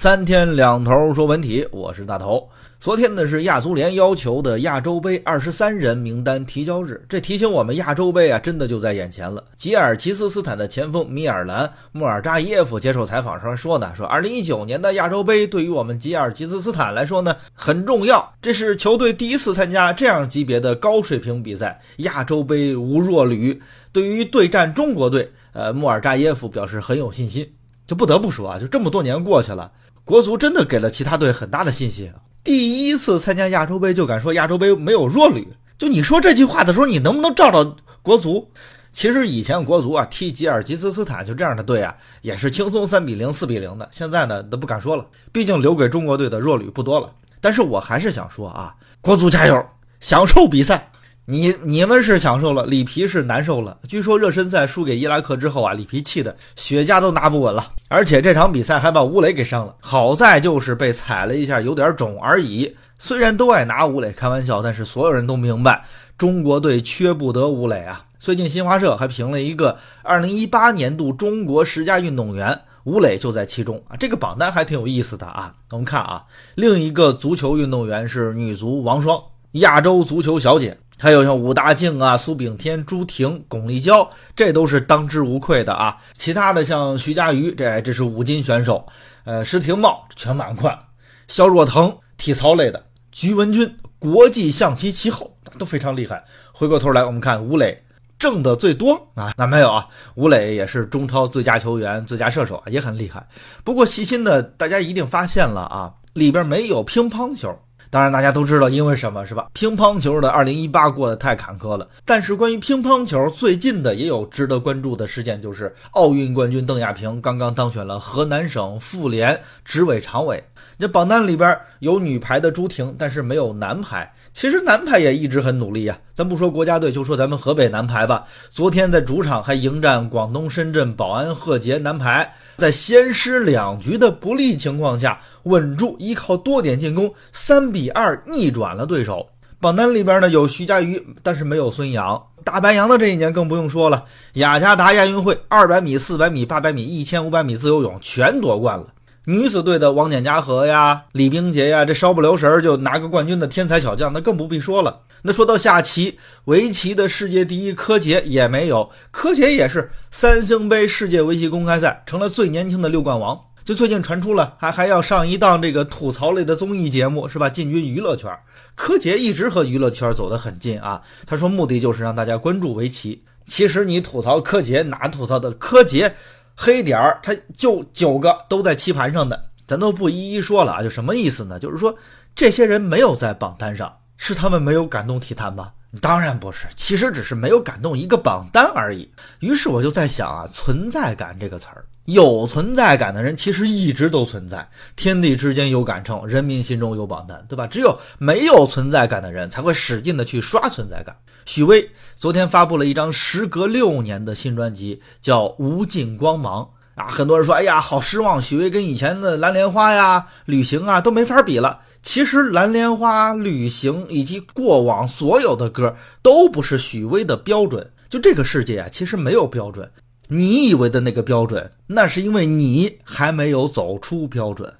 三天两头说文体，我是大头。昨天呢是亚足联要求的亚洲杯二十三人名单提交日，这提醒我们亚洲杯啊真的就在眼前了。吉尔吉斯斯坦的前锋米尔兰穆尔扎耶夫接受采访时说呢，说二零一九年的亚洲杯对于我们吉尔吉斯斯坦来说呢很重要，这是球队第一次参加这样级别的高水平比赛，亚洲杯无弱旅。对于对战中国队，呃，穆尔扎耶夫表示很有信心。就不得不说啊，就这么多年过去了，国足真的给了其他队很大的信心。第一次参加亚洲杯就敢说亚洲杯没有弱旅，就你说这句话的时候，你能不能照照国足？其实以前国足啊踢吉尔吉斯斯坦就这样的队啊，也是轻松三比零、四比零的。现在呢都不敢说了，毕竟留给中国队的弱旅不多了。但是我还是想说啊，国足加油，享受比赛。你你们是享受了，里皮是难受了。据说热身赛输给伊拉克之后啊，里皮气的雪茄都拿不稳了，而且这场比赛还把吴磊给伤了。好在就是被踩了一下，有点肿而已。虽然都爱拿吴磊开玩笑，但是所有人都明白，中国队缺不得吴磊啊。最近新华社还评了一个2018年度中国十佳运动员，吴磊就在其中啊。这个榜单还挺有意思的啊。我们看啊，另一个足球运动员是女足王霜，亚洲足球小姐。还有像武大靖啊、苏炳添、朱婷、巩立姣，这都是当之无愧的啊。其他的像徐嘉余，这这是五金选手，呃，施廷懋全满贯，肖若腾体操类的，鞠文君国际象棋棋后都非常厉害。回过头来，我们看吴磊挣的最多啊，那没有啊，吴磊也是中超最佳球员、最佳射手，也很厉害。不过细心的大家一定发现了啊，里边没有乒乓球。当然，大家都知道因为什么是吧？乒乓球的二零一八过得太坎坷了。但是关于乒乓球，最近的也有值得关注的事件，就是奥运冠军邓亚萍刚刚当选了河南省妇联执委常委。这榜单里边有女排的朱婷，但是没有男排。其实男排也一直很努力呀，咱不说国家队，就说咱们河北男排吧。昨天在主场还迎战广东深圳宝安贺杰男排，在先失两局的不利情况下，稳住，依靠多点进攻，三比二逆转了对手。榜单里边呢有徐嘉余，但是没有孙杨。大白杨的这一年更不用说了，雅加达亚运会二百米、四百米、八百米、一千五百米自由泳全夺冠了。女子队的王简嘉禾呀、李冰洁呀，这稍不留神就拿个冠军的天才小将，那更不必说了。那说到下棋、围棋的世界第一柯洁也没有，柯洁也是三星杯世界围棋公开赛成了最年轻的六冠王。就最近传出了，还还要上一档这个吐槽类的综艺节目，是吧？进军娱乐圈。柯洁一直和娱乐圈走得很近啊。他说目的就是让大家关注围棋。其实你吐槽柯洁，哪吐槽的柯洁？黑点儿，他就九个都在棋盘上的，咱都不一一说了啊。就什么意思呢？就是说，这些人没有在榜单上，是他们没有感动体坛吗？当然不是，其实只是没有感动一个榜单而已。于是我就在想啊，存在感这个词儿，有存在感的人其实一直都存在，天地之间有杆秤，人民心中有榜单，对吧？只有没有存在感的人才会使劲的去刷存在感。许巍昨天发布了一张时隔六年的新专辑，叫《无尽光芒》啊！很多人说：“哎呀，好失望！许巍跟以前的《蓝莲花》呀、《旅行》啊都没法比了。”其实，《蓝莲花》《旅行》以及过往所有的歌都不是许巍的标准。就这个世界啊，其实没有标准。你以为的那个标准，那是因为你还没有走出标准。